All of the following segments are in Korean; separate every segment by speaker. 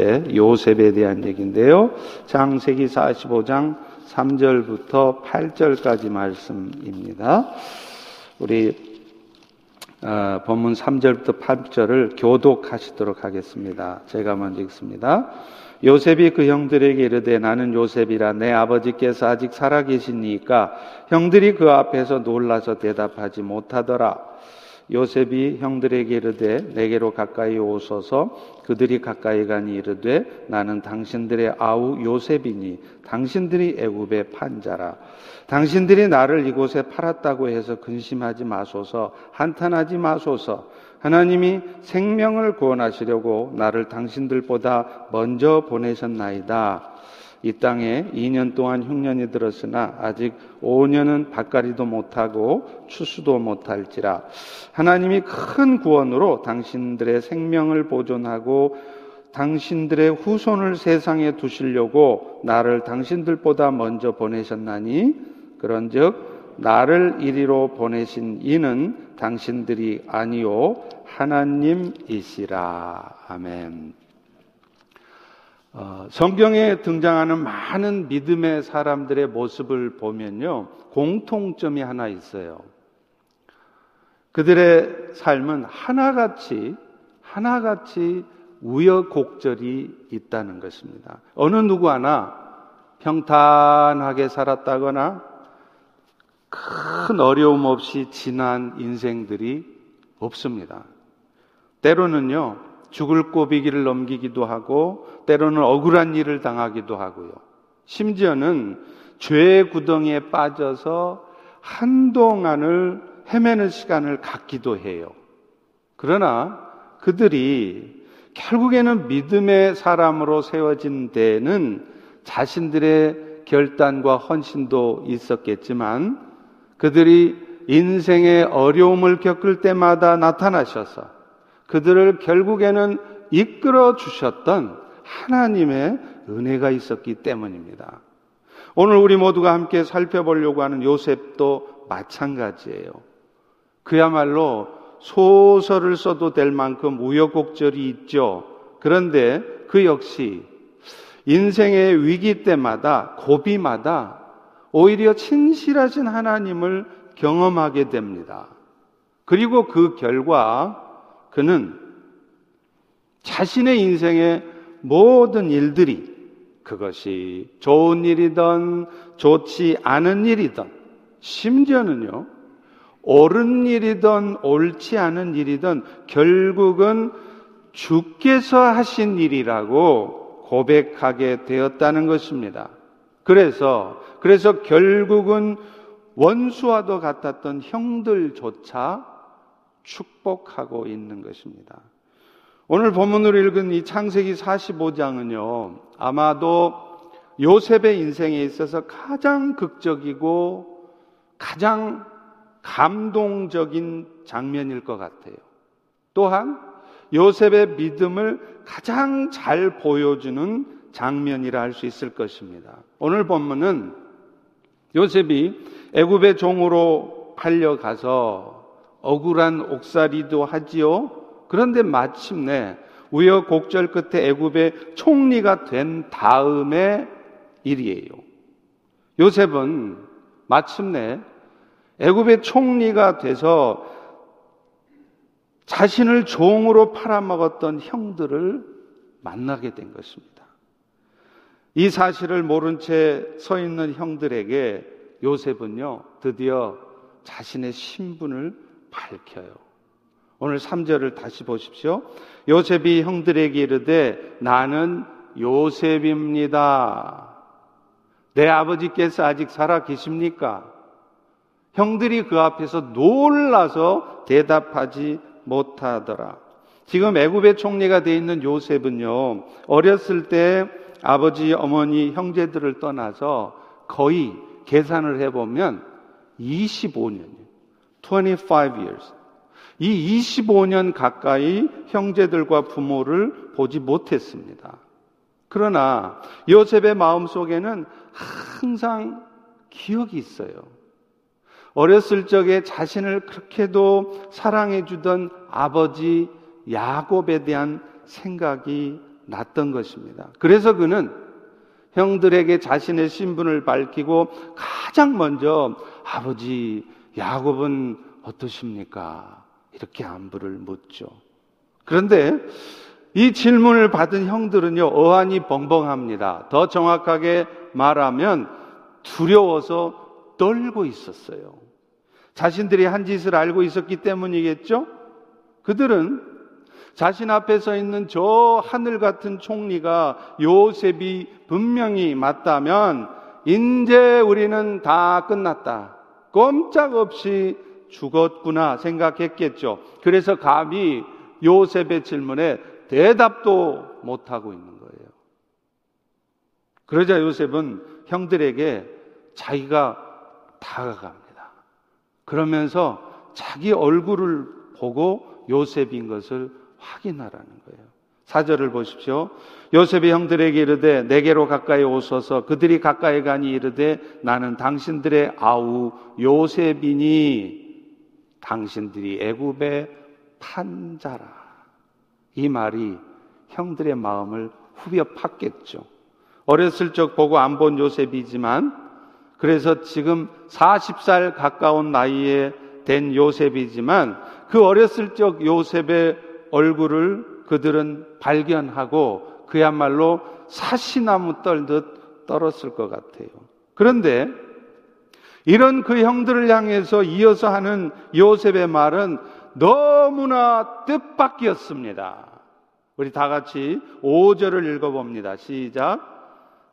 Speaker 1: 요셉에 대한 얘기인데요. 장세기 45장 3절부터 8절까지 말씀입니다. 우리 어, 본문 3절부터 8절을 교독하시도록 하겠습니다. 제가 먼저 읽습니다. 요셉이 그 형들에게 이르되 나는 요셉이라 내 아버지께서 아직 살아계시니까 형들이 그 앞에서 놀라서 대답하지 못하더라. 요셉이 형들에게 이르되 내게로 가까이 오소서. 그들이 가까이 가니 이르되 나는 당신들의 아우 요셉이니 당신들이 애굽의 판자라. 당신들이 나를 이곳에 팔았다고 해서 근심하지 마소서. 한탄하지 마소서. 하나님이 생명을 구원하시려고 나를 당신들보다 먼저 보내셨나이다 이 땅에 2년 동안 흉년이 들었으나 아직 5년은 밭가리도 못하고 추수도 못할지라 하나님이 큰 구원으로 당신들의 생명을 보존하고 당신들의 후손을 세상에 두시려고 나를 당신들보다 먼저 보내셨나니 그런즉 나를 이리로 보내신 이는 당신들이 아니요 하나님이시라 아멘. 어, 성경에 등장하는 많은 믿음의 사람들의 모습을 보면요, 공통점이 하나 있어요. 그들의 삶은 하나같이, 하나같이 우여곡절이 있다는 것입니다. 어느 누구 하나 평탄하게 살았다거나 큰 어려움 없이 지난 인생들이 없습니다. 때로는요, 죽을 꼬비기를 넘기기도 하고 때로는 억울한 일을 당하기도 하고요. 심지어는 죄의 구덩이에 빠져서 한동안을 헤매는 시간을 갖기도 해요. 그러나 그들이 결국에는 믿음의 사람으로 세워진 데는 자신들의 결단과 헌신도 있었겠지만 그들이 인생의 어려움을 겪을 때마다 나타나셔서 그들을 결국에는 이끌어 주셨던 하나님의 은혜가 있었기 때문입니다. 오늘 우리 모두가 함께 살펴보려고 하는 요셉도 마찬가지예요. 그야말로 소설을 써도 될 만큼 우여곡절이 있죠. 그런데 그 역시 인생의 위기 때마다 고비마다 오히려 친실하신 하나님을 경험하게 됩니다. 그리고 그 결과 그는 자신의 인생의 모든 일들이 그것이 좋은 일이든 좋지 않은 일이든 심지어는요, 옳은 일이든 옳지 않은 일이든 결국은 주께서 하신 일이라고 고백하게 되었다는 것입니다. 그래서, 그래서 결국은 원수와도 같았던 형들조차 축복하고 있는 것입니다. 오늘 본문으로 읽은 이 창세기 45장은요, 아마도 요셉의 인생에 있어서 가장 극적이고 가장 감동적인 장면일 것 같아요. 또한 요셉의 믿음을 가장 잘 보여주는 장면이라 할 수 있을 것입니다. 오늘 본문은 요셉이 애굽의 종으로 팔려가서 억울한 옥살이도 하지요. 그런데 마침내 우여곡절 끝에 애굽의 총리가 된 다음의 일이에요. 요셉은 마침내 애굽의 총리가 돼서 자신을 종으로 팔아먹었던 형들을 만나게 된 것입니다. 이 사실을 모른 채 서 있는 형들에게 요셉은요, 드디어 자신의 신분을 밝혀요. 오늘 3절을 다시 보십시오. 요셉이 형들에게 이르되 나는 요셉입니다. 내 아버지께서 아직 살아 계십니까? 형들이 그 앞에서 놀라서 대답하지 못하더라. 지금 애굽의 총리가 되어 있는 요셉은요, 어렸을 때 아버지, 어머니, 형제들을 떠나서 거의 계산을 해 보면 25년이에요. 25 years. 이 25년 가까이 형제들과 부모를 보지 못했습니다. 그러나 요셉의 마음 속에는 항상 기억이 있어요. 어렸을 적에 자신을 그렇게도 사랑해 주던 아버지 야곱에 대한 생각이 났던 것입니다. 그래서 그는 형들에게 자신의 신분을 밝히고 가장 먼저 아버지 야곱은 어떠십니까? 이렇게 안부를 묻죠. 그런데 이 질문을 받은 형들은요, 어안이 벙벙합니다. 더 정확하게 말하면 두려워서 떨고 있었어요. 자신들이 한 짓을 알고 있었기 때문이겠죠? 그들은 자신 앞에 서 있는 저 하늘 같은 총리가 요셉이 분명히 맞다면, 이제 우리는 다 끝났다. 꼼짝없이 죽었구나 생각했겠죠. 그래서 감히 요셉의 질문에 대답도 못하고 있는 거예요. 그러자 요셉은 형들에게 자기가 다가갑니다. 그러면서 자기 얼굴을 보고 요셉인 것을 확인하라는 거예요. 사절을 보십시오. 요셉의 형들에게 이르되 내게로 가까이 오소서 그들이 가까이 가니 이르되 나는 당신들의 아우 요셉이니 당신들이 애굽의 판자라. 이 말이 형들의 마음을 후벼 팠겠죠. 어렸을 적 보고 안 본 요셉이지만 그래서 지금 40살 가까운 나이에 된 요셉이지만 그 어렸을 적 요셉의 얼굴을 그들은 발견하고 그야말로 사시나무 떨듯 떨었을 것 같아요. 그런데 이런 그 형들을 향해서 이어서 하는 요셉의 말은 너무나 뜻밖이었습니다. 우리 다 같이 5절을 읽어봅니다. 시작.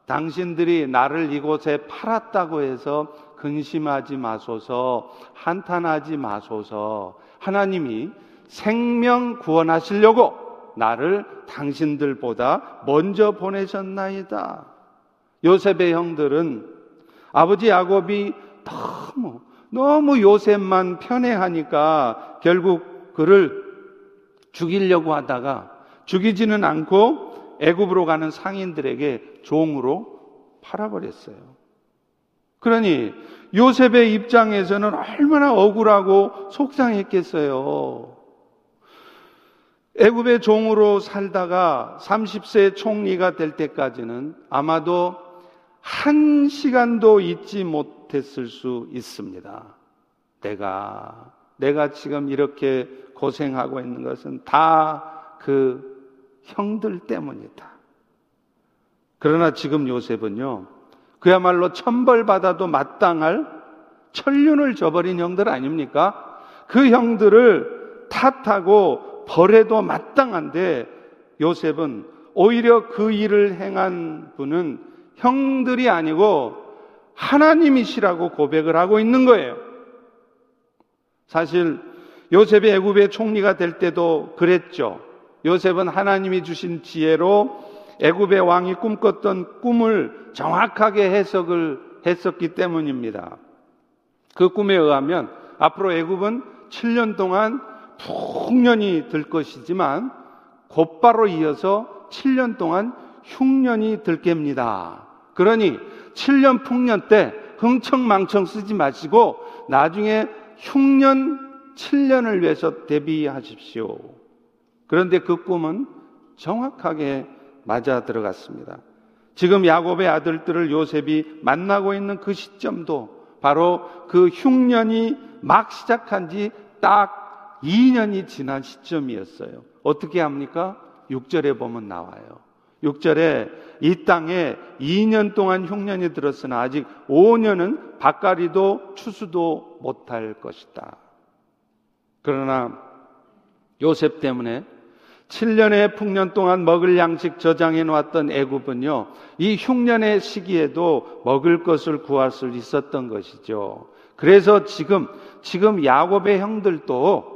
Speaker 1: 당신들이 나를 이곳에 팔았다고 해서 근심하지 마소서, 한탄하지 마소서. 하나님이 생명 구원하시려고 나를 당신들보다 먼저 보내셨나이다. 요셉의 형들은 아버지 야곱이 너무 너무 요셉만 편애하니까 결국 그를 죽이려고 하다가 죽이지는 않고 애굽으로 가는 상인들에게 종으로 팔아버렸어요. 그러니 요셉의 입장에서는 얼마나 억울하고 속상했겠어요. 애굽의 종으로 살다가 30세 총리가 될 때까지는 아마도 한 시간도 잊지 못했을 수 있습니다. 내가, 내가 지금 이렇게 고생하고 있는 것은 다 그 형들 때문이다. 그러나 지금 요셉은요, 그야말로 천벌받아도 마땅할 천륜을 저버린 형들 아닙니까? 그 형들을 탓하고 벌해도 마땅한데 요셉은 오히려 그 일을 행한 분은 형들이 아니고 하나님이시라고 고백을 하고 있는 거예요. 사실 요셉이 애굽의 총리가 될 때도 그랬죠. 요셉은 하나님이 주신 지혜로 애굽의 왕이 꿈꿨던 꿈을 정확하게 해석을 했었기 때문입니다. 그 꿈에 의하면 앞으로 애굽은 7년 동안 풍년이 들 것이지만 곧바로 이어서 7년 동안 흉년이 들 겁니다. 그러니 7년 풍년 때 흥청망청 쓰지 마시고 나중에 흉년 7년을 위해서 대비하십시오. 그런데 그 꿈은 정확하게 맞아 들어갔습니다. 지금 야곱의 아들들을 요셉이 만나고 있는 그 시점도 바로 그 흉년이 막 시작한 지 딱 2년이 지난 시점이었어요. 어떻게 합니까? 6절에 보면 나와요. 6절에 이 땅에 2년 동안 흉년이 들었으나 아직 5년은 밭가리도 추수도 못할 것이다. 그러나 요셉 때문에 7년의 풍년 동안 먹을 양식 저장해 놓았던 애굽은요, 이 흉년의 시기에도 먹을 것을 구할 수 있었던 것이죠. 그래서 지금, 지금 야곱의 형들도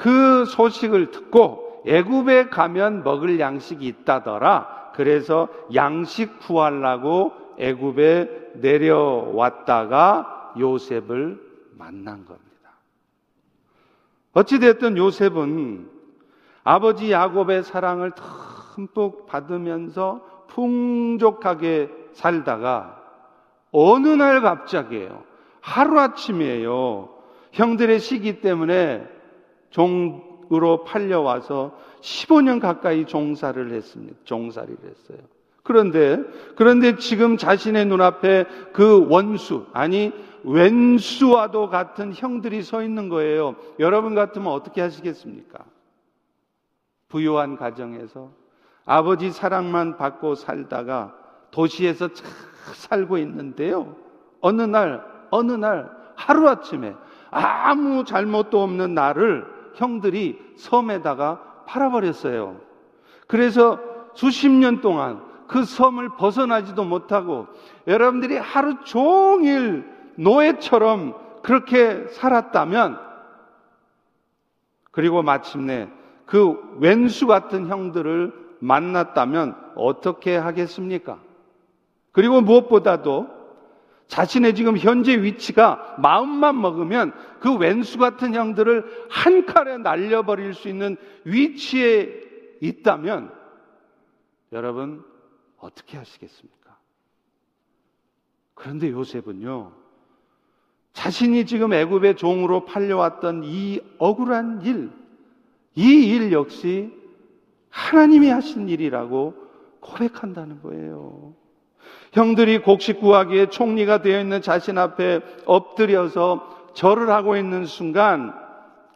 Speaker 1: 그 소식을 듣고 애굽에 가면 먹을 양식이 있다더라. 그래서 양식 구하려고 애굽에 내려왔다가 요셉을 만난 겁니다. 어찌됐든 요셉은 아버지 야곱의 사랑을 듬뿍 받으면서 풍족하게 살다가 어느 날 갑자기예요. 하루아침이에요. 형들의 시기 때문에 종 종으로 팔려와서 15년 가까이 종사를 했습니다. 종살이를 했어요. 그런데 그런데 지금 자신의 눈앞에 그 원수 아니 왼수와도 같은 형들이 서 있는 거예요. 여러분 같으면 어떻게 하시겠습니까? 부유한 가정에서 아버지 사랑만 받고 살다가 도시에서 잘 살고 있는데요. 어느 날, 어느 날 하루아침에 아무 잘못도 없는 나를 형들이 섬에다가 팔아버렸어요. 그래서 수십 년 동안 그 섬을 벗어나지도 못하고 여러분들이 하루 종일 노예처럼 그렇게 살았다면 그리고 마침내 그 왼수 같은 형들을 만났다면 어떻게 하겠습니까? 그리고 무엇보다도 자신의 지금 현재 위치가 마음만 먹으면 그 왼수 같은 형들을 한 칼에 날려버릴 수 있는 위치에 있다면 여러분 어떻게 하시겠습니까? 그런데 요셉은요. 자신이 지금 애굽의 종으로 팔려왔던 이 억울한 일, 이 일 역시 하나님이 하신 일이라고 고백한다는 거예요. 형들이 곡식 구하기에 총리가 되어 있는 자신 앞에 엎드려서 절을 하고 있는 순간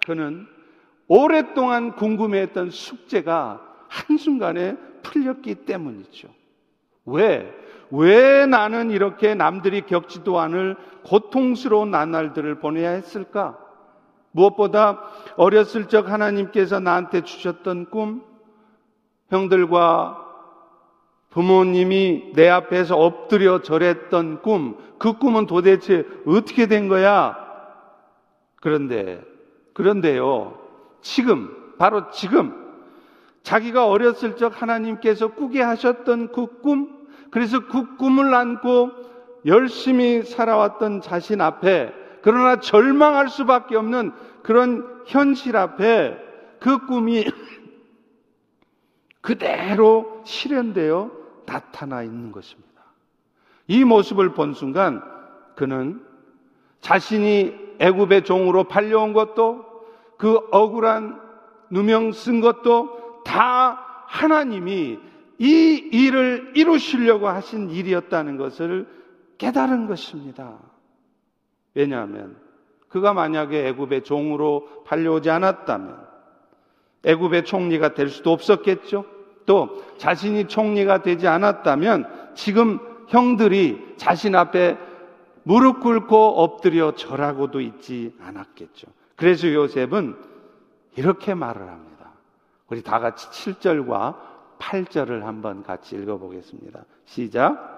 Speaker 1: 그는 오랫동안 궁금해했던 숙제가 한순간에 풀렸기 때문이죠. 왜? 왜 나는 이렇게 남들이 겪지도 않을 고통스러운 나날들을 보내야 했을까? 무엇보다 어렸을 적 하나님께서 나한테 주셨던 꿈, 형들과 부모님이 내 앞에서 엎드려 절했던 꿈, 그 꿈은 도대체 어떻게 된 거야? 그런데, 그런데요, 지금, 바로 지금, 자기가 어렸을 적 하나님께서 꾸게 하셨던 그 꿈, 그래서 그 꿈을 안고 열심히 살아왔던 자신 앞에, 그러나 절망할 수밖에 없는 그런 현실 앞에 그 꿈이 그대로 실현되어 나타나 있는 것입니다. 이 모습을 본 순간 그는 자신이 애굽의 종으로 팔려온 것도 그 억울한 누명 쓴 것도 다 하나님이 이 일을 이루시려고 하신 일이었다는 것을 깨달은 것입니다. 왜냐하면 그가 만약에 애굽의 종으로 팔려오지 않았다면 애굽의 총리가 될 수도 없었겠죠. 또 자신이 총리가 되지 않았다면 지금 형들이 자신 앞에 무릎 꿇고 엎드려 절하고도 있지 않았겠죠. 그래서 요셉은 이렇게 말을 합니다. 우리 다 같이 7절과 8절을 한번 같이 읽어보겠습니다. 시작.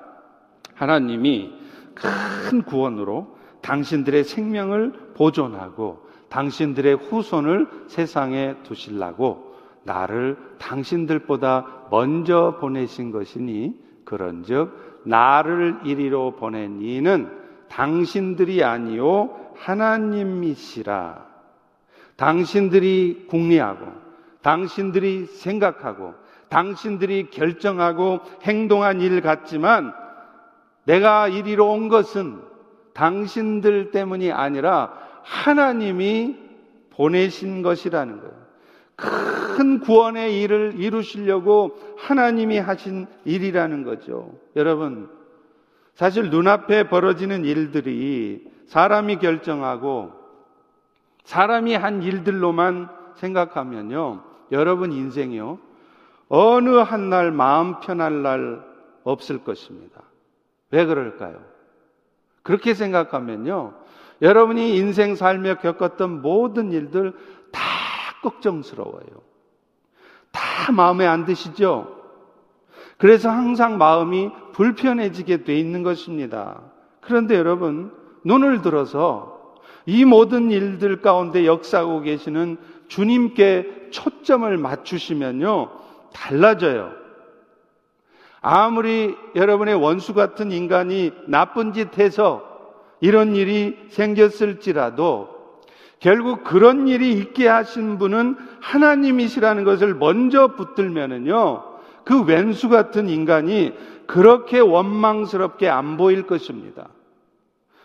Speaker 1: 하나님이 큰 구원으로 당신들의 생명을 보존하고 당신들의 후손을 세상에 두실라고 나를 당신들보다 먼저 보내신 것이니 그런즉 나를 이리로 보낸 이는 당신들이 아니요 하나님이시라. 당신들이 궁리하고 당신들이 생각하고 당신들이 결정하고 행동한 일 같지만 내가 이리로 온 것은 당신들 때문이 아니라 하나님이 보내신 것이라는 거예요. 큰 구원의 일을 이루시려고 하나님이 하신 일이라는 거죠. 여러분, 사실 눈앞에 벌어지는 일들이 사람이 결정하고 사람이 한 일들로만 생각하면요. 여러분 인생이요. 어느 한 날 마음 편할 날 없을 것입니다. 왜 그럴까요? 그렇게 생각하면요. 여러분이 인생 살며 겪었던 모든 일들 다 걱정스러워요. 다 마음에 안 드시죠? 그래서 항상 마음이 불편해지게 돼 있는 것입니다. 그런데 여러분, 눈을 들어서 이 모든 일들 가운데 역사하고 계시는 주님께 초점을 맞추시면요, 달라져요. 아무리 여러분의 원수 같은 인간이 나쁜 짓 해서 이런 일이 생겼을지라도 결국 그런 일이 있게 하신 분은 하나님이시라는 것을 먼저 붙들면은요, 그 왼수 같은 인간이 그렇게 원망스럽게 안 보일 것입니다.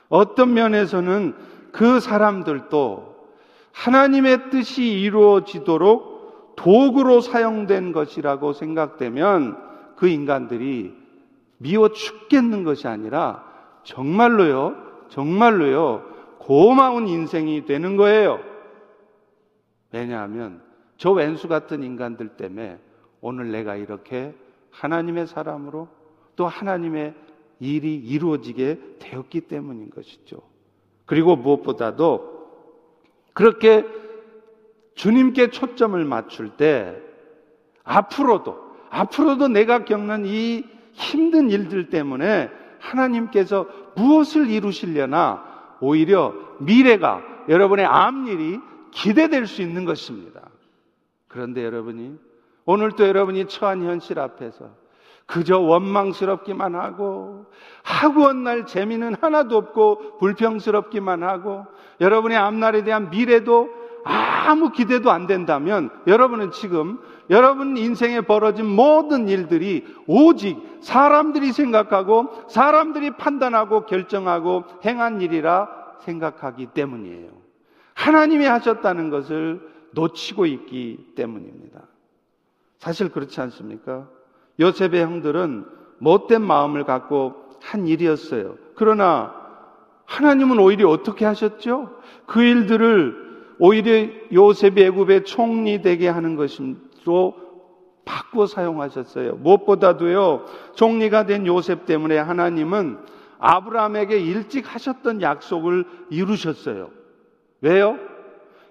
Speaker 1: 어떤 면에서는 그 사람들도 하나님의 뜻이 이루어지도록 도구로 사용된 것이라고 생각되면 그 인간들이 미워 죽겠는 것이 아니라 정말로요, 정말로요, 고마운 인생이 되는 거예요. 왜냐하면 저 왼수 같은 인간들 때문에 오늘 내가 이렇게 하나님의 사람으로 또 하나님의 일이 이루어지게 되었기 때문인 것이죠. 그리고 무엇보다도 그렇게 주님께 초점을 맞출 때 앞으로도 앞으로도 내가 겪는 이 힘든 일들 때문에 하나님께서 무엇을 이루시려나 오히려 미래가 여러분의 앞일이 기대될 수 있는 것입니다. 그런데 여러분이 오늘도 여러분이 처한 현실 앞에서 그저 원망스럽기만 하고 하고 날 재미는 하나도 없고 불평스럽기만 하고 여러분의 앞날에 대한 미래도 아무 기대도 안 된다면 여러분은 지금 여러분 인생에 벌어진 모든 일들이 오직 사람들이 생각하고 사람들이 판단하고 결정하고 행한 일이라 생각하기 때문이에요. 하나님이 하셨다는 것을 놓치고 있기 때문입니다. 사실 그렇지 않습니까? 요셉의 형들은 못된 마음을 갖고 한 일이었어요. 그러나 하나님은 오히려 어떻게 하셨죠? 그 일들을 오히려 요셉이 애굽의 총리 되게 하는 것으로 바꿔 사용하셨어요. 무엇보다도요, 총리가 된 요셉 때문에 하나님은 아브라함에게 일찍 하셨던 약속을 이루셨어요. 왜요?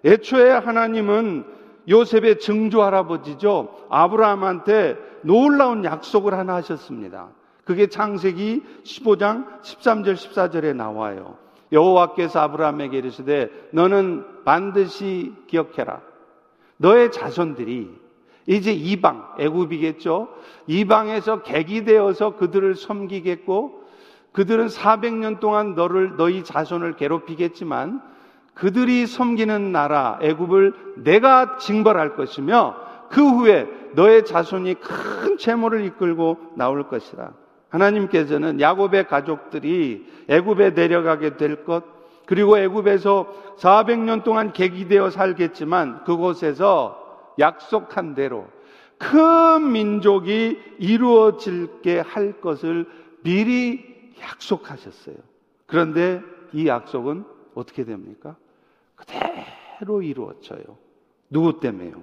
Speaker 1: 애초에 하나님은 요셉의 증조 할아버지죠. 아브라함한테 놀라운 약속을 하나 하셨습니다. 그게 창세기 15장 13절 14절에 나와요. 여호와께서 아브라함에게 이르시되 너는 반드시 기억해라. 너의 자손들이 이제 이방 애굽이겠죠. 이방에서 객이 되어서 그들을 섬기겠고 그들은 400년 동안 너를 너희 자손을 괴롭히겠지만 그들이 섬기는 나라 애굽을 내가 징벌할 것이며 그 후에 너의 자손이 큰 재물을 이끌고 나올 것이다. 하나님께서는 야곱의 가족들이 애굽에 내려가게 될 것, 그리고 애굽에서 400년 동안 객이되어 살겠지만 그곳에서 약속한 대로 큰 민족이 이루어질게 할 것을 미리 약속하셨어요. 그런데 이 약속은 어떻게 됩니까? 그대로 이루어져요. 누구 때문에요?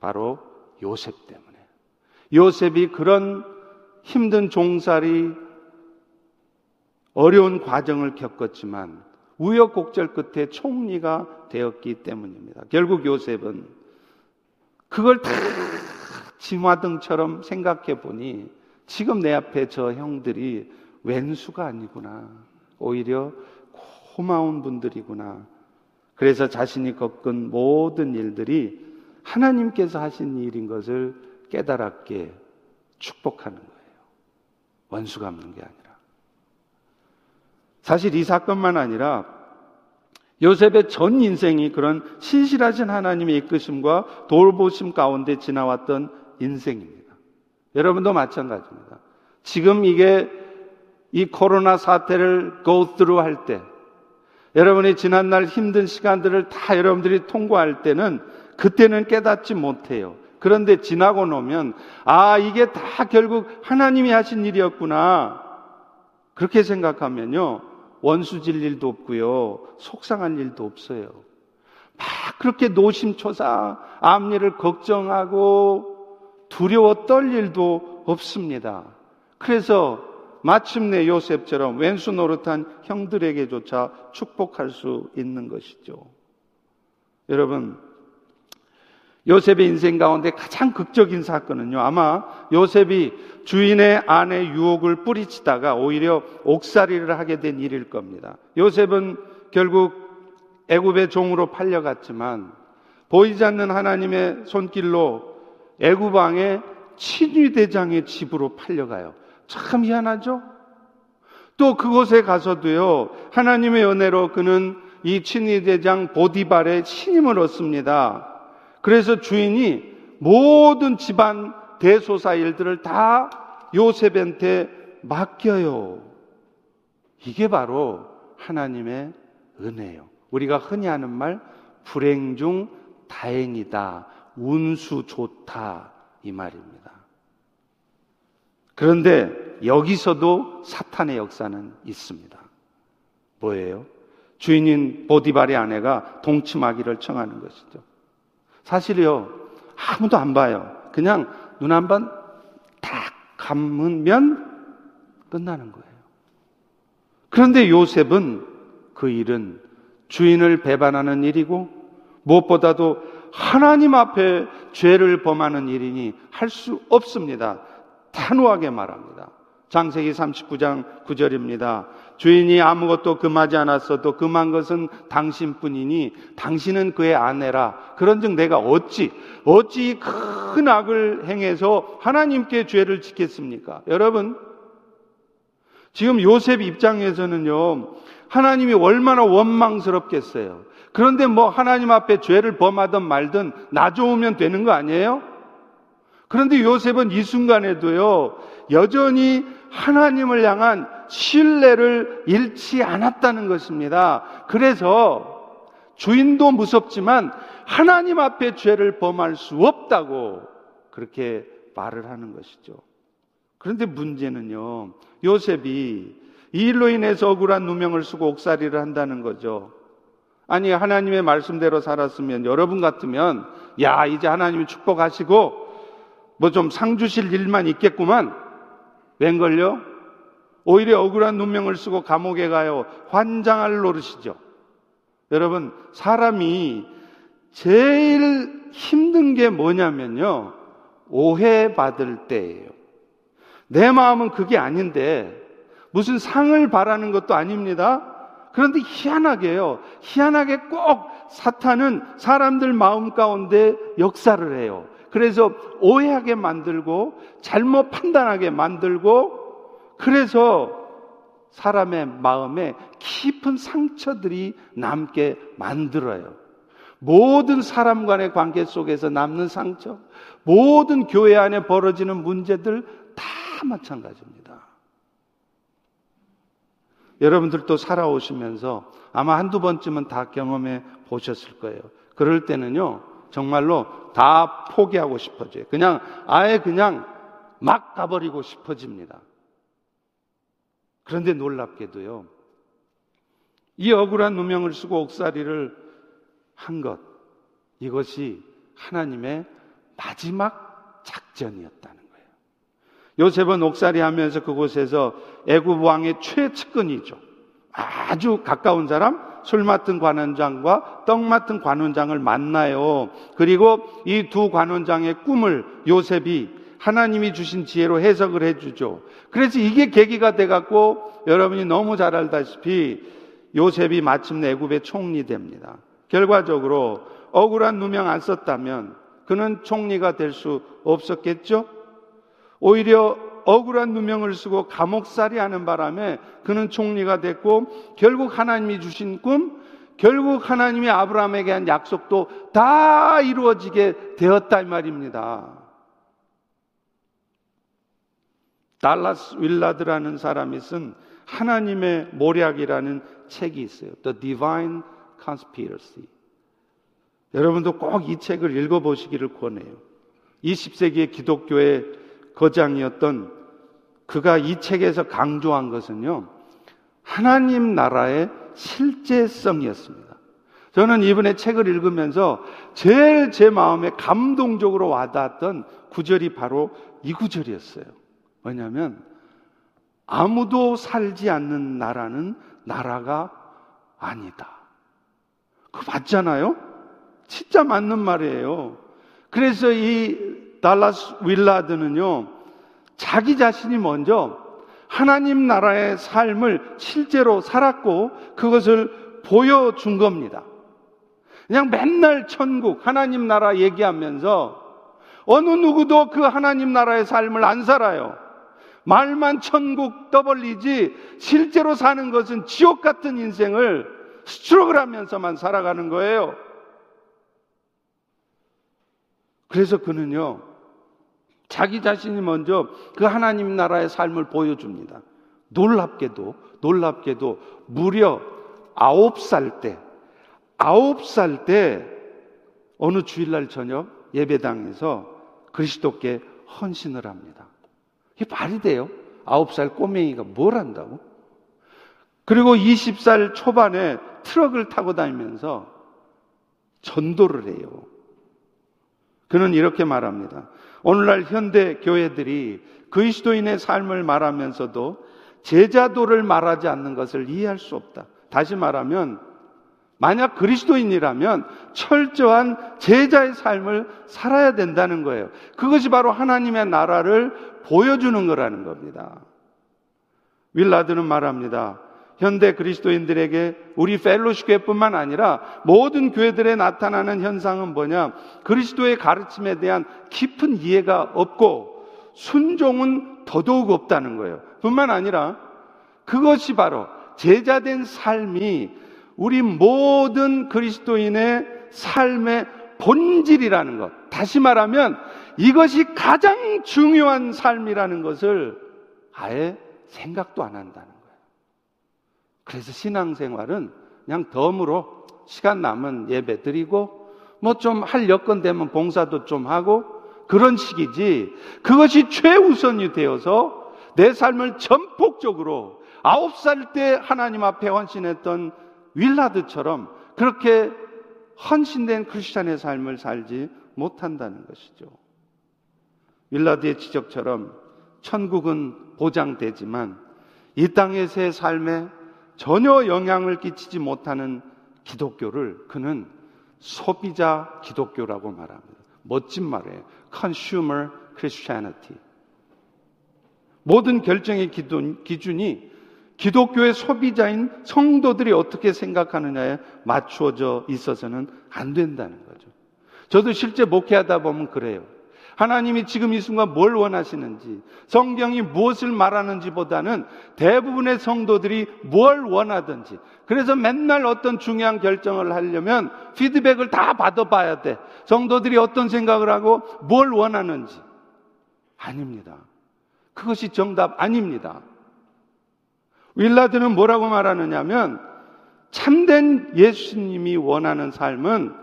Speaker 1: 바로 요셉 때문에. 요셉이 그런 힘든 종살이 어려운 과정을 겪었지만 우여곡절 끝에 총리가 되었기 때문입니다. 결국 요셉은 그걸 다 진화등처럼 생각해 보니 지금 내 앞에 저 형들이 왼수가 아니구나. 오히려 고마운 분들이구나. 그래서 자신이 겪은 모든 일들이 하나님께서 하신 일인 것을 깨달았기에 축복하는 거예요. 원수 갚는 게 아니라. 사실 이 사건만 아니라 요셉의 전 인생이 그런 신실하신 하나님의 이끄심과 돌보심 가운데 지나왔던 인생입니다. 여러분도 마찬가지입니다. 지금 이게 이 코로나 사태를 go through 할 때, 여러분이 지난날 힘든 시간들을 다 여러분들이 통과할 때는 그때는 깨닫지 못해요. 그런데 지나고 나면 아 이게 다 결국 하나님이 하신 일이었구나 그렇게 생각하면요 원수질 일도 없고요 속상한 일도 없어요. 막 그렇게 노심초사 앞일을 걱정하고 두려워 떨 일도 없습니다. 그래서 마침내 요셉처럼 왼수 노릇한 형들에게조차 축복할 수 있는 것이죠. 여러분, 요셉의 인생 가운데 가장 극적인 사건은요, 아마 요셉이 주인의 아내 유혹을 뿌리치다가 오히려 옥살이를 하게 된 일일 겁니다. 요셉은 결국 애굽의 종으로 팔려갔지만 보이지 않는 하나님의 손길로 애굽 왕의 친위대장의 집으로 팔려가요. 참 희한하죠? 또 그곳에 가서도요, 하나님의 은혜로 그는 이 친위대장 보디발의 신임을 얻습니다. 그래서 주인이 모든 집안 대소사 일들을 다 요셉한테 맡겨요. 이게 바로 하나님의 은혜예요. 우리가 흔히 하는 말 불행 중 다행이다. 운수 좋다. 이 말입니다. 그런데 여기서도 사탄의 역사는 있습니다. 뭐예요? 주인인 보디발의 아내가 동침하기를 청하는 것이죠. 사실요, 아무도 안 봐요. 그냥 눈 한 번 딱 감으면 끝나는 거예요. 그런데 요셉은 그 일은 주인을 배반하는 일이고 무엇보다도 하나님 앞에 죄를 범하는 일이니 할 수 없습니다. 단호하게 말합니다. 장세기 39장 9절입니다. 주인이 아무것도 금하지 않았어도 금한 것은 당신뿐이니 당신은 그의 아내라. 그런즉 내가 어찌 어찌 큰 악을 행해서 하나님께 죄를 짓겠습니까? 여러분 지금 요셉 입장에서는요 하나님이 얼마나 원망스럽겠어요. 그런데 뭐 하나님 앞에 죄를 범하든 말든 나 좋으면 되는 거 아니에요? 그런데 요셉은 이 순간에도요, 여전히 하나님을 향한 신뢰를 잃지 않았다는 것입니다. 그래서 주인도 무섭지만 하나님 앞에 죄를 범할 수 없다고 그렇게 말을 하는 것이죠. 그런데 문제는요, 요셉이 이 일로 인해서 억울한 누명을 쓰고 옥살이를 한다는 거죠. 아니, 하나님의 말씀대로 살았으면 여러분 같으면, 야, 이제 하나님이 축복하시고, 뭐 좀 상 주실 일만 있겠구만. 웬걸요? 오히려 억울한 눈명을 쓰고 감옥에 가요. 환장할 노릇이죠. 여러분, 사람이 제일 힘든 게 뭐냐면요. 오해받을 때예요. 내 마음은 그게 아닌데, 무슨 상을 바라는 것도 아닙니다. 그런데 희한하게요. 희한하게 꼭 사탄은 사람들 마음 가운데 역사를 해요. 그래서 오해하게 만들고 잘못 판단하게 만들고 그래서 사람의 마음에 깊은 상처들이 남게 만들어요. 모든 사람 간의 관계 속에서 남는 상처, 모든 교회 안에 벌어지는 문제들 다 마찬가지입니다. 여러분들도 살아오시면서 아마 한두 번쯤은 다 경험해 보셨을 거예요. 그럴 때는요, 정말로 다 포기하고 싶어져요. 그냥 아예 그냥 막 가버리고 싶어집니다. 그런데 놀랍게도요. 이 억울한 누명을 쓰고 옥살이를 한 것, 이것이 하나님의 마지막 작전이었다는 거예요. 요셉은 옥살이 하면서 그곳에서 애굽 왕의 최측근이죠. 아주 가까운 사람, 술 맡은 관원장과 떡 맡은 관원장을 만나요. 그리고 이 두 관원장의 꿈을 요셉이 하나님이 주신 지혜로 해석을 해주죠. 그래서 이게 계기가 돼갖고 여러분이 너무 잘 알다시피 요셉이 마침내 애굽의 총리 됩니다. 결과적으로 억울한 누명 안 썼다면 그는 총리가 될 수 없었겠죠? 오히려 억울한 누명을 쓰고 감옥살이 하는 바람에 그는 총리가 됐고 결국 하나님이 주신 꿈, 결국 하나님이 아브라함에게 한 약속도 다 이루어지게 되었다 이 말입니다. 달라스 윌라드라는 사람이 쓴 하나님의 모략이라는 책이 있어요. The Divine Conspiracy. 여러분도 꼭 이 책을 읽어보시기를 권해요. 20세기의 기독교의 거장이었던 그가 이 책에서 강조한 것은요, 하나님 나라의 실제성이었습니다. 저는 이번에 책을 읽으면서 제일 제 마음에 감동적으로 와닿았던 구절이 바로 이 구절이었어요. 뭐냐면, 아무도 살지 않는 나라는 나라가 아니다. 그거 맞잖아요? 진짜 맞는 말이에요. 그래서 이 달라스 윌라드는요, 자기 자신이 먼저 하나님 나라의 삶을 실제로 살았고 그것을 보여준 겁니다. 그냥 맨날 천국, 하나님 나라 얘기하면서 어느 누구도 그 하나님 나라의 삶을 안 살아요. 말만 천국 떠벌리지 실제로 사는 것은 지옥 같은 인생을 스트로글 하면서만 살아가는 거예요. 그래서 그는요, 자기 자신이 먼저 그 하나님 나라의 삶을 보여줍니다. 놀랍게도, 놀랍게도 무려 아홉 살 때, 아홉 살 때 어느 주일날 저녁 예배당에서 그리스도께 헌신을 합니다. 이게 말이 돼요? 아홉 살 꼬맹이가 뭘 한다고? 그리고 20살 초반에 트럭을 타고 다니면서 전도를 해요. 그는 이렇게 말합니다. 오늘날 현대 교회들이 그리스도인의 삶을 말하면서도 제자도를 말하지 않는 것을 이해할 수 없다. 다시 말하면 만약 그리스도인이라면 철저한 제자의 삶을 살아야 된다는 거예요. 그것이 바로 하나님의 나라를 보여주는 거라는 겁니다. 윌라드는 말합니다. 현대 그리스도인들에게 우리 펠로시 교회뿐만 아니라 모든 교회들에 나타나는 현상은 뭐냐? 그리스도의 가르침에 대한 깊은 이해가 없고 순종은 더더욱 없다는 거예요. 뿐만 아니라 그것이 바로 제자된 삶이 우리 모든 그리스도인의 삶의 본질이라는 것. 다시 말하면 이것이 가장 중요한 삶이라는 것을 아예 생각도 안 한다는 거예요. 그래서 신앙생활은 그냥 덤으로 시간 남은 예배 드리고 뭐 좀 할 여건 되면 봉사도 좀 하고 그런 식이지 그것이 최우선이 되어서 내 삶을 전폭적으로 아홉 살 때 하나님 앞에 헌신했던 윌라드처럼 그렇게 헌신된 크리스찬의 삶을 살지 못한다는 것이죠. 윌라드의 지적처럼 천국은 보장되지만 이 땅에서의 삶에 전혀 영향을 끼치지 못하는 기독교를 그는 소비자 기독교라고 말합니다. 멋진 말이에요. Consumer Christianity. 모든 결정의 기준이 기독교의 소비자인 성도들이 어떻게 생각하느냐에 맞추어져 있어서는 안 된다는 거죠. 저도 실제 목회하다 보면 그래요. 하나님이 지금 이 순간 뭘 원하시는지, 성경이 무엇을 말하는지 보다는 대부분의 성도들이 뭘 원하든지, 그래서 맨날 어떤 중요한 결정을 하려면 피드백을 다 받아봐야 돼. 성도들이 어떤 생각을 하고 뭘 원하는지. 아닙니다. 그것이 정답 아닙니다. 윌라드는 뭐라고 말하느냐면 참된 예수님이 원하는 삶은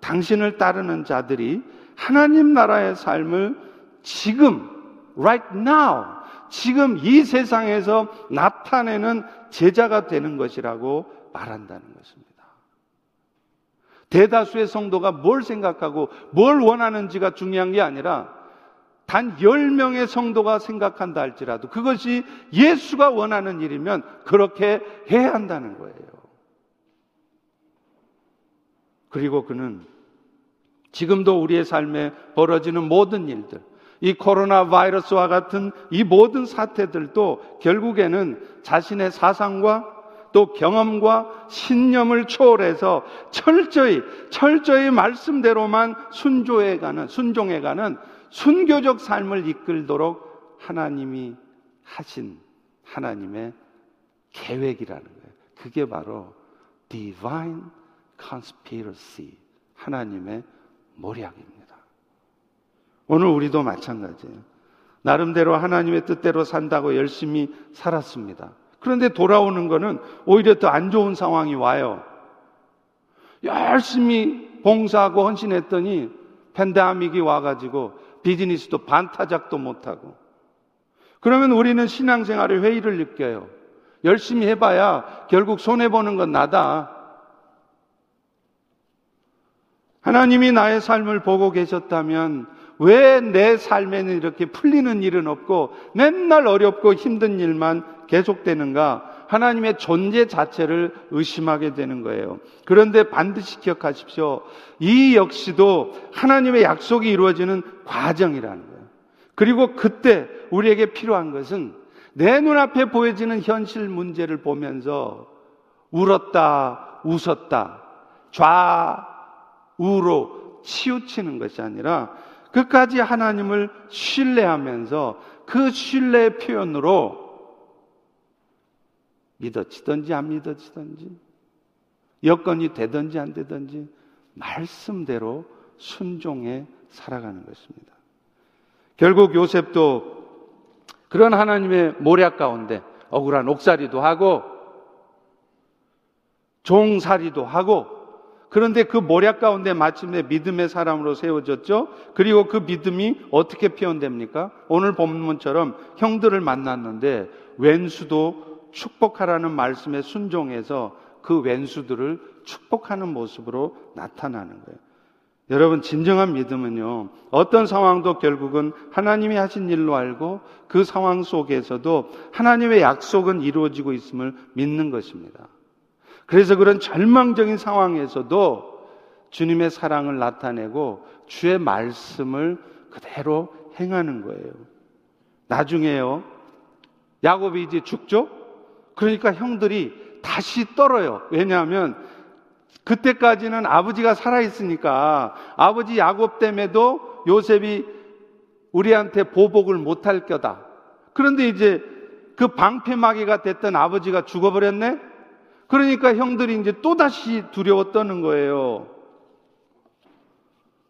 Speaker 1: 당신을 따르는 자들이 하나님 나라의 삶을 지금, right now, 지금 이 세상에서 나타내는 제자가 되는 것이라고 말한다는 것입니다. 대다수의 성도가 뭘 생각하고 뭘 원하는지가 중요한 게 아니라 단 10명의 성도가 생각한다 할지라도 그것이 예수가 원하는 일이면 그렇게 해야 한다는 거예요. 그리고 그는 지금도 우리의 삶에 벌어지는 모든 일들, 이 코로나 바이러스와 같은 이 모든 사태들도 결국에는 자신의 사상과 또 경험과 신념을 초월해서 철저히, 철저히 말씀대로만 순조해가는, 순종해가는 순교적 삶을 이끌도록 하나님이 하신 하나님의 계획이라는 거예요. 그게 바로 divine conspiracy. 하나님의 모략입니다. 오늘 우리도 마찬가지예요. 나름대로 하나님의 뜻대로 산다고 열심히 살았습니다. 그런데 돌아오는 거는 오히려 더 안 좋은 상황이 와요. 열심히 봉사하고 헌신했더니 팬데믹이 와가지고 비즈니스도 반타작도 못하고. 그러면 우리는 신앙생활의 회의를 느껴요. 열심히 해봐야 결국 손해보는 건 나다. 하나님이 나의 삶을 보고 계셨다면 왜 내 삶에는 이렇게 풀리는 일은 없고 맨날 어렵고 힘든 일만 계속되는가? 하나님의 존재 자체를 의심하게 되는 거예요. 그런데 반드시 기억하십시오. 이 역시도 하나님의 약속이 이루어지는 과정이라는 거예요. 그리고 그때 우리에게 필요한 것은 내 눈앞에 보여지는 현실 문제를 보면서 울었다, 웃었다, 좌 우로 치우치는 것이 아니라 끝까지 하나님을 신뢰하면서 그 신뢰의 표현으로 믿어지든지 안 믿어지든지 여건이 되든지 안 되든지 말씀대로 순종해 살아가는 것입니다. 결국 요셉도 그런 하나님의 모략 가운데 억울한 옥살이도 하고 종살이도 하고 그런데 그 모략 가운데 마침내 믿음의 사람으로 세워졌죠. 그리고 그 믿음이 어떻게 표현됩니까? 오늘 본문처럼 형들을 만났는데 왼수도 축복하라는 말씀에 순종해서 그 왼수들을 축복하는 모습으로 나타나는 거예요. 여러분, 진정한 믿음은요, 어떤 상황도 결국은 하나님이 하신 일로 알고 그 상황 속에서도 하나님의 약속은 이루어지고 있음을 믿는 것입니다. 그래서 그런 절망적인 상황에서도 주님의 사랑을 나타내고 주의 말씀을 그대로 행하는 거예요. 나중에요, 야곱이 이제 죽죠? 그러니까 형들이 다시 떨어요. 왜냐하면 그때까지는 아버지가 살아있으니까 아버지 야곱 때문에도 요셉이 우리한테 보복을 못할 거다. 그런데 이제 그 방패막이가 됐던 아버지가 죽어버렸네? 그러니까 형들이 이제 또다시 두려워 떠는 거예요.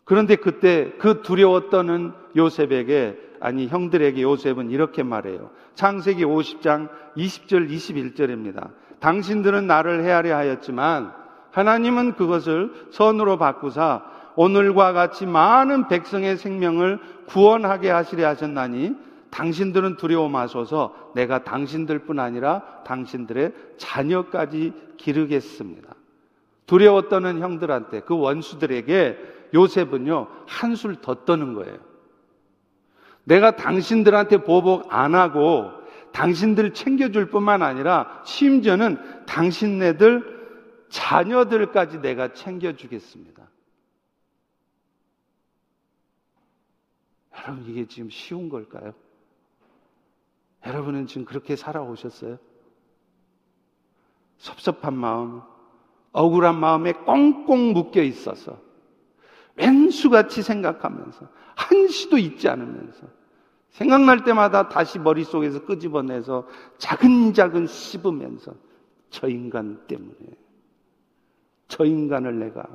Speaker 1: 그런데 그때 그 두려워 떠는 요셉에게, 아니, 형들에게 요셉은 이렇게 말해요. 창세기 50장 20절, 21절입니다. 당신들은 나를 헤아려 하였지만 하나님은 그것을 선으로 바꾸사 오늘과 같이 많은 백성의 생명을 구원하게 하시려 하셨나니 당신들은 두려워 마소서 내가 당신들뿐 아니라 당신들의 자녀까지 기르겠습니다. 두려워 떠는 형들한테 그 원수들에게 요셉은요 한술 더 떠는 거예요. 내가 당신들한테 보복 안 하고 당신들 챙겨줄 뿐만 아니라 심지어는 당신네들 자녀들까지 내가 챙겨주겠습니다. 여러분, 이게 지금 쉬운 걸까요? 여러분은 지금 그렇게 살아오셨어요? 섭섭한 마음, 억울한 마음에 꽁꽁 묶여 있어서 왼수같이 생각하면서 한시도 잊지 않으면서 생각날 때마다 다시 머릿속에서 끄집어내서 자근자근 씹으면서 저 인간 때문에 저 인간을 내가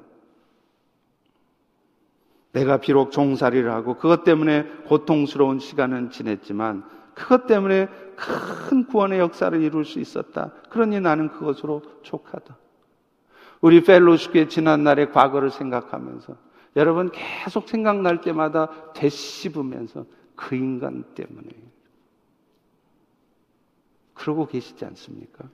Speaker 1: 내가 비록 종살이를 하고 그것 때문에 고통스러운 시간은 지냈지만 그것 때문에 큰 구원의 역사를 이룰 수 있었다. 그러니 나는 그것으로 족하다. 우리 펠로시교의 지난 날의 과거를 생각하면서 여러분 계속 생각날 때마다 되씹으면서 그 인간 때문에 그러고 계시지 않습니까?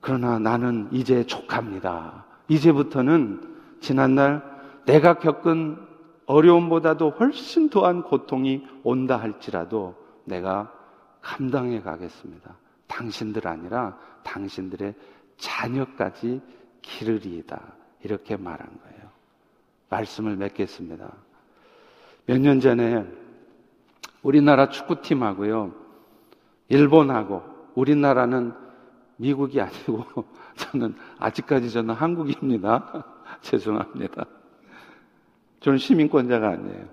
Speaker 1: 그러나 나는 이제 족합니다. 이제부터는 지난날 내가 겪은 어려움보다도 훨씬 더한 고통이 온다 할지라도 내가 감당해 가겠습니다. 당신들 아니라 당신들의 자녀까지 기르리이다. 이렇게 말한 거예요. 말씀을 맺겠습니다. 몇 년 전에 우리나라 축구팀하고요, 일본하고 우리나라는 미국이 아니고 저는 아직까지 저는 한국입니다. 죄송합니다. 저는 시민권자가 아니에요.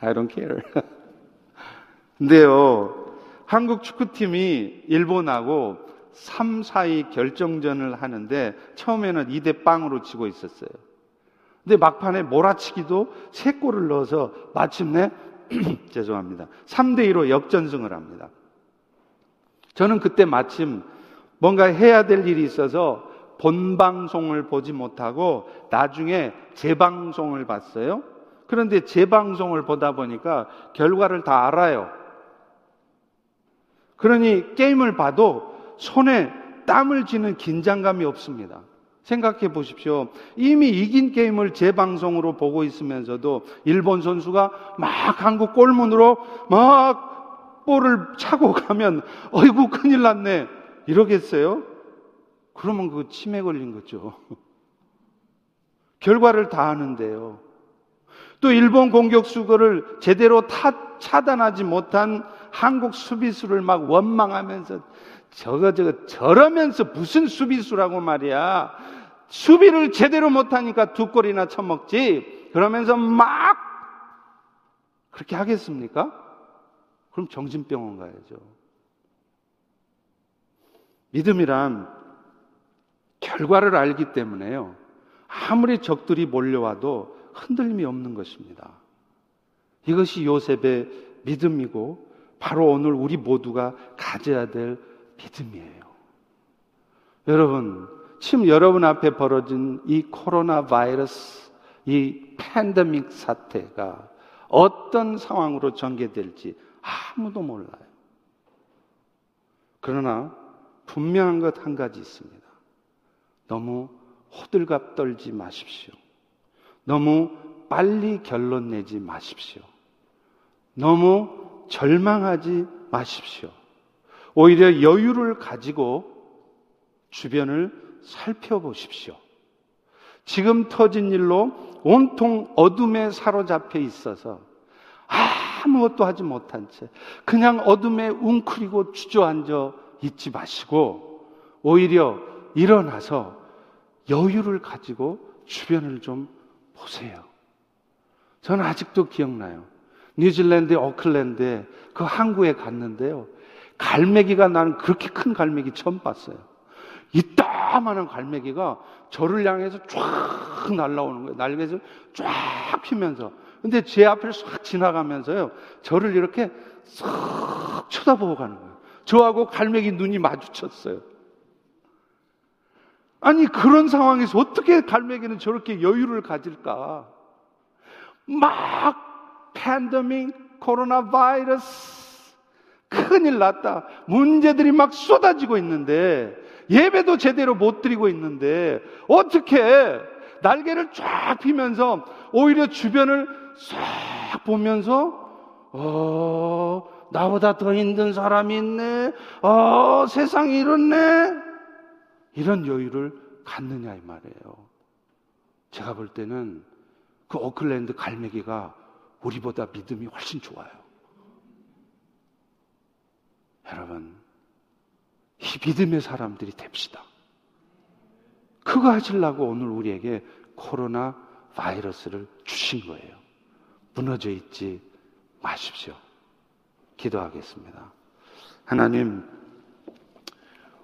Speaker 1: I don't care. 근데요, 한국 축구팀이 일본하고 3, 4위 결정전을 하는데 처음에는 2대 빵으로 치고 있었어요. 근데 막판에 몰아치기도 3골을 넣어서 마침내 죄송합니다. 3대 2로 역전승을 합니다. 저는 그때 마침 뭔가 해야 될 일이 있어서 본방송을 보지 못하고 나중에 재방송을 봤어요. 그런데 재방송을 보다 보니까 결과를 다 알아요. 그러니 게임을 봐도 손에 땀을 쥐는 긴장감이 없습니다. 생각해 보십시오. 이미 이긴 게임을 재방송으로 보고 있으면서도 일본 선수가 막 한국 골문으로 막 볼을 차고 가면 어이구 큰일 났네. 이러겠어요? 그러면 그 치매 걸린 거죠. 결과를 다 아는데요. 또 일본 공격 수거를 제대로 타, 차단하지 못한 한국 수비수를 막 원망하면서 저거 저거 저러면서 무슨 수비수라고 말이야. 수비를 제대로 못하니까 두 골이나 쳐먹지. 그러면서 막 그렇게 하겠습니까? 그럼 정신병원 가야죠. 믿음이란 결과를 알기 때문에요. 아무리 적들이 몰려와도 흔들림이 없는 것입니다. 이것이 요셉의 믿음이고 바로 오늘 우리 모두가 가져야 될 믿음이에요. 여러분, 지금 여러분 앞에 벌어진 이 코로나 바이러스, 이 팬데믹 사태가 어떤 상황으로 전개될지 아무도 몰라요. 그러나 분명한 것 한 가지 있습니다. 너무 호들갑 떨지 마십시오. 너무 빨리 결론 내지 마십시오. 너무 절망하지 마십시오. 오히려 여유를 가지고 주변을 살펴보십시오. 지금 터진 일로 온통 어둠에 사로잡혀 있어서 아무것도 하지 못한 채 그냥 어둠에 웅크리고 주저앉아 있지 마시고 오히려 일어나서 여유를 가지고 주변을 좀 보세요. 저는 아직도 기억나요. 뉴질랜드 오클랜드에 그 항구에 갔는데요. 갈매기가 나는 그렇게 큰 갈매기 처음 봤어요. 이따만한 갈매기가 저를 향해서 쫙 날라오는 거예요. 날개를 쫙 피면서. 근데 제 앞을 싹 지나가면서요. 저를 이렇게 싹 쳐다보고 가는 거예요. 저하고 갈매기 눈이 마주쳤어요. 아니, 그런 상황에서 어떻게 갈매기는 저렇게 여유를 가질까? 막 팬데믹, 코로나 바이러스, 큰일 났다. 문제들이 막 쏟아지고 있는데, 예배도 제대로 못 드리고 있는데, 어떻게 날개를 쫙 피면서 오히려 주변을 싹 보면서, 어, 나보다 더 힘든 사람이 있네. 어, 세상이 이렇네. 이런 여유를 갖느냐 이 말이에요. 제가 볼 때는 그 오클랜드 갈매기가 우리보다 믿음이 훨씬 좋아요. 여러분, 이 믿음의 사람들이 됩시다. 그거 하시려고 오늘 우리에게 코로나 바이러스를 주신 거예요. 무너져 있지 마십시오. 기도하겠습니다. 하나님,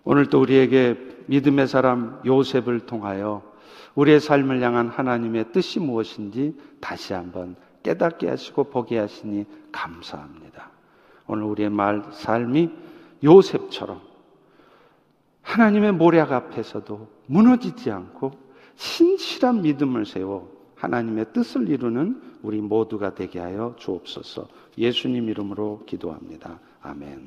Speaker 1: 오늘 또 우리에게 믿음의 사람 요셉을 통하여 우리의 삶을 향한 하나님의 뜻이 무엇인지 다시 한번 깨닫게 하시고 보게 하시니 감사합니다. 오늘 우리의 말, 삶이 요셉처럼 하나님의 모략 앞에서도 무너지지 않고 신실한 믿음을 세워 하나님의 뜻을 이루는 우리 모두가 되게 하여 주옵소서 예수님 이름으로 기도합니다. 아멘.